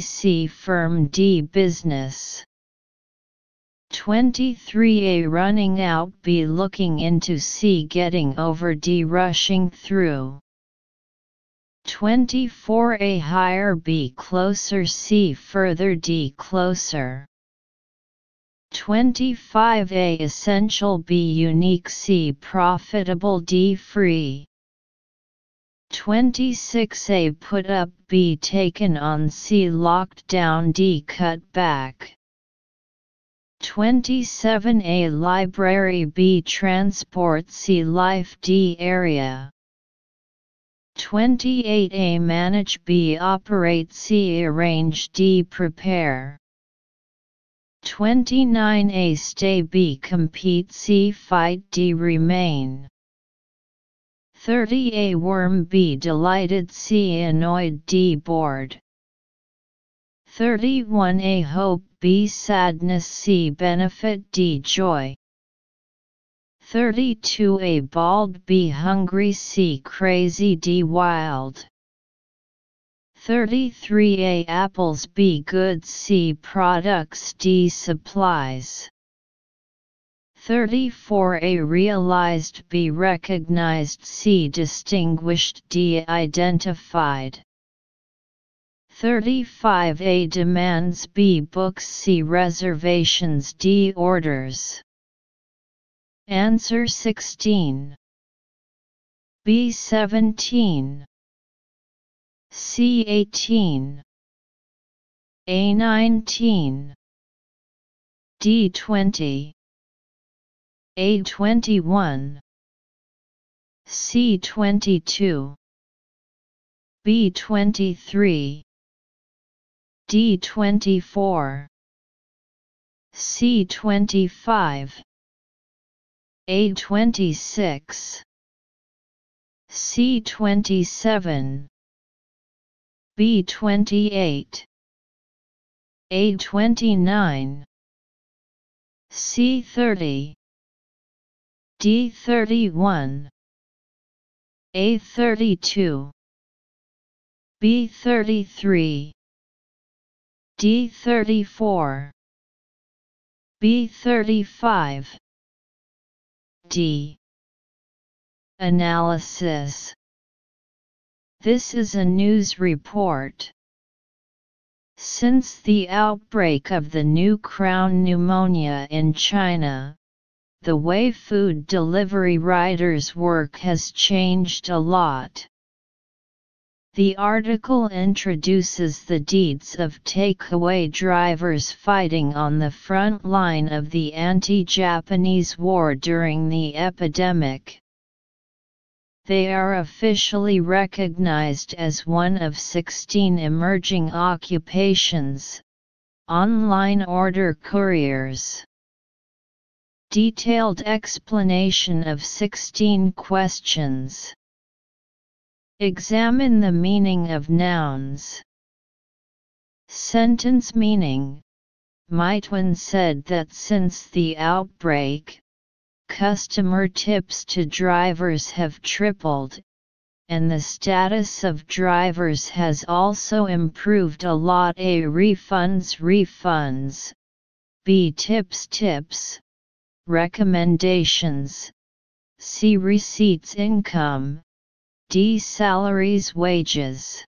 C firm D business. 23A running out B looking into C getting over D rushing through. 24A higher B closer C further D closer. 25A essential B unique C profitable D free. 26A put up B taken on C locked down D cut back. 27A Library B Transport C Life D Area. 28A Manage B Operate C Arrange D Prepare. 29A Stay B Compete C Fight D Remain 30A Worm B Delighted C Annoyed D Bored 31A Hope B Sadness C Benefit D Joy. 32A Bald B Hungry C Crazy D Wild. 33A Apples B Goods C Products D Supplies 34A realized B recognized C distinguished D identified 35A demands B books C reservations D orders Answer 16 B 17 C 18 A 19 D 20 a21 C22 B23 D24 C25 A26 C27 B28 A29 C30 D31 A32 B33 D34 B35 D. Analysis. This is a news report. Since the outbreak of the new crown pneumonia in China, the way food delivery riders work has changed a lot. The article introduces the deeds of takeaway drivers fighting on the front line of the anti-Japanese war during the epidemic. They are officially recognized as one of 16 emerging occupations, online order couriers. Detailed explanation of 16 questions. Examine the meaning of nouns. Sentence meaning Meituan said that since the outbreak, customer tips to drivers have tripled, and the status of drivers has also improved a lot. A refunds refunds, B tips tips, Recommendations See Receipts Income D Salaries Wages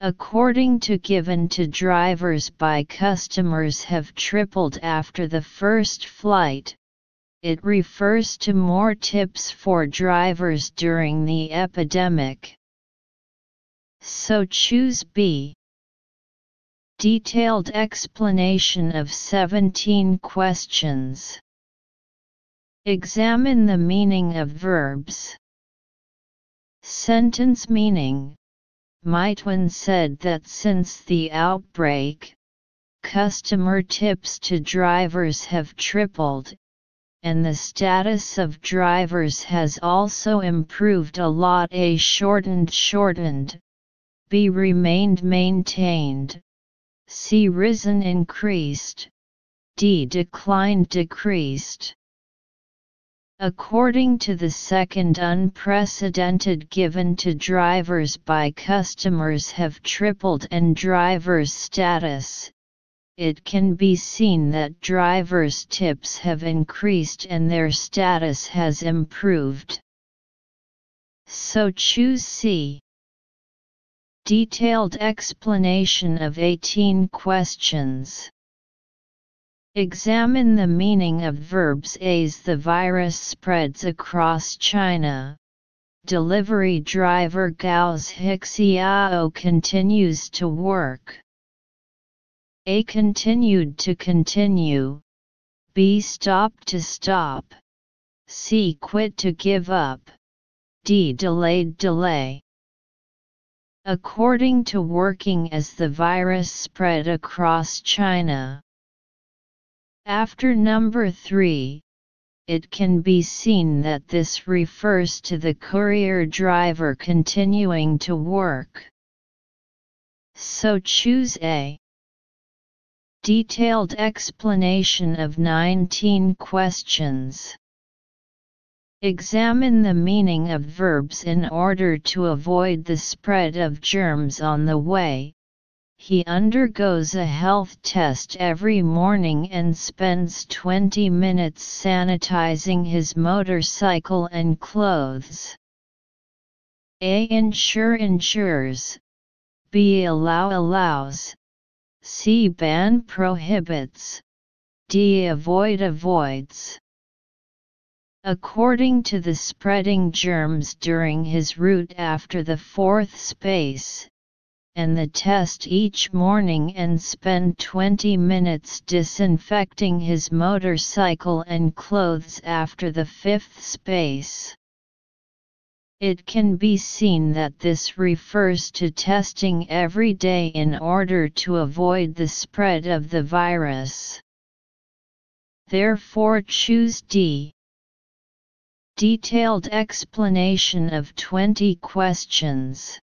According to given to drivers by customers have tripled after the first flight, it refers to more tips for drivers during the epidemic. So choose B. Detailed explanation of 17 questions. Examine the meaning of verbs. Sentence meaning Meituan said that since the outbreak, customer tips to drivers have tripled, and the status of drivers has also improved a lot. A shortened shortened, B remained maintained, C risen increased, D declined decreased. According to the second unprecedented given to drivers by customers have tripled and drivers' status, it can be seen that drivers' tips have increased and their status has improved. So choose C. Detailed explanation of 18 questions. Examine the meaning of verbs as the virus spreads across China. Delivery driver Gao's Hixiao continues to work. A continued to continue. B stopped to stop. C quit to give up. D delayed delay. According to working as the virus spread across China. After number 3, it can be seen that this refers to the courier driver continuing to work. So choose A. Detailed explanation of 19 questions. Examine the meaning of verbs in order to avoid the spread of germs on the way, he undergoes a health test every morning and spends 20 minutes sanitizing his motorcycle and clothes. A. Ensure ensures. B. Allow allows. C. Ban prohibits. D. Avoid avoids. According to the spreading germs during his route after the fourth space, and the test each morning and spend 20 minutes disinfecting his motorcycle and clothes after the fifth space. It can be seen that this refers to testing every day in order to avoid the spread of the virus. Therefore choose D. Detailed explanation of 20 questions.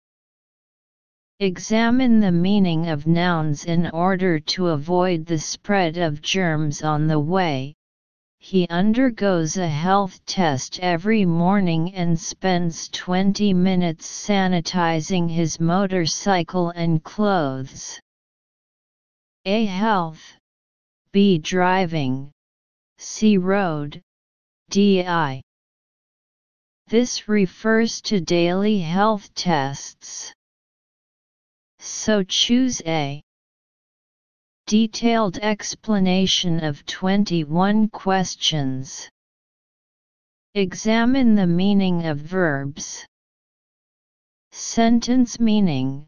Examine the meaning of nouns in order to avoid the spread of germs on the way. He undergoes a health test every morning and spends 20 minutes sanitizing his motorcycle and clothes. A. Health. B. Driving. C. Road. D. I. This refers to daily health tests. So choose A. Detailed explanation of 21 questions. Examine the meaning of verbs. Sentence meaning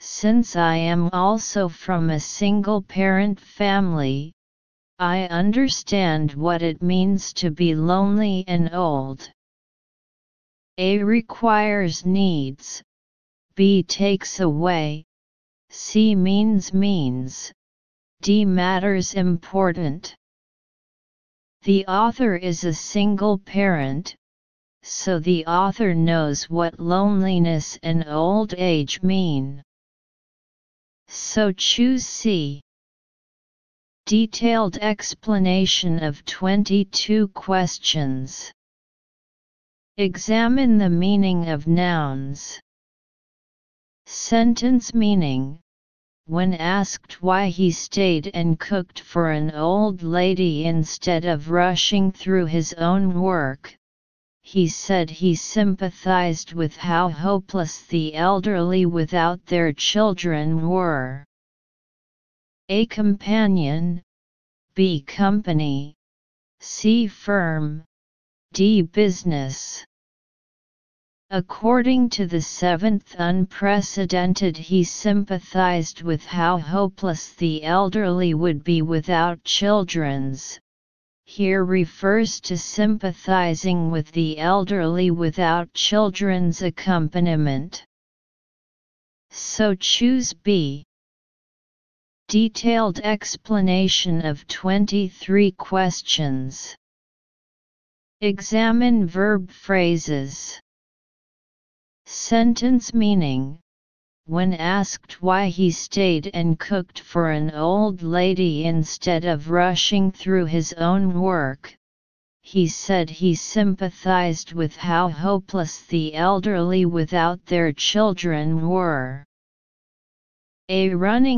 Since I am also from a single parent family, I understand what it means to be lonely and old. A requires needs, B takes away, C means means, D matters important. The author is a single parent, so the author knows what loneliness and old age mean. So choose C. Detailed explanation of 22 questions. Examine the meaning of nouns. Sentence meaning When asked why he stayed and cooked for an old lady instead of rushing through his own work, he said he sympathized with how hopeless the elderly without their children were. A companion, B company, C firm, D business. According to the seventh unprecedented he sympathized with how hopeless the elderly would be without children's. Here refers to sympathizing with the elderly without children's accompaniment. So choose B. Detailed explanation of 23 questions. Examine verb phrases. Sentence meaning When asked why he stayed and cooked for an old lady instead of rushing through his own work, he said he sympathized with how hopeless the elderly without their children were. A running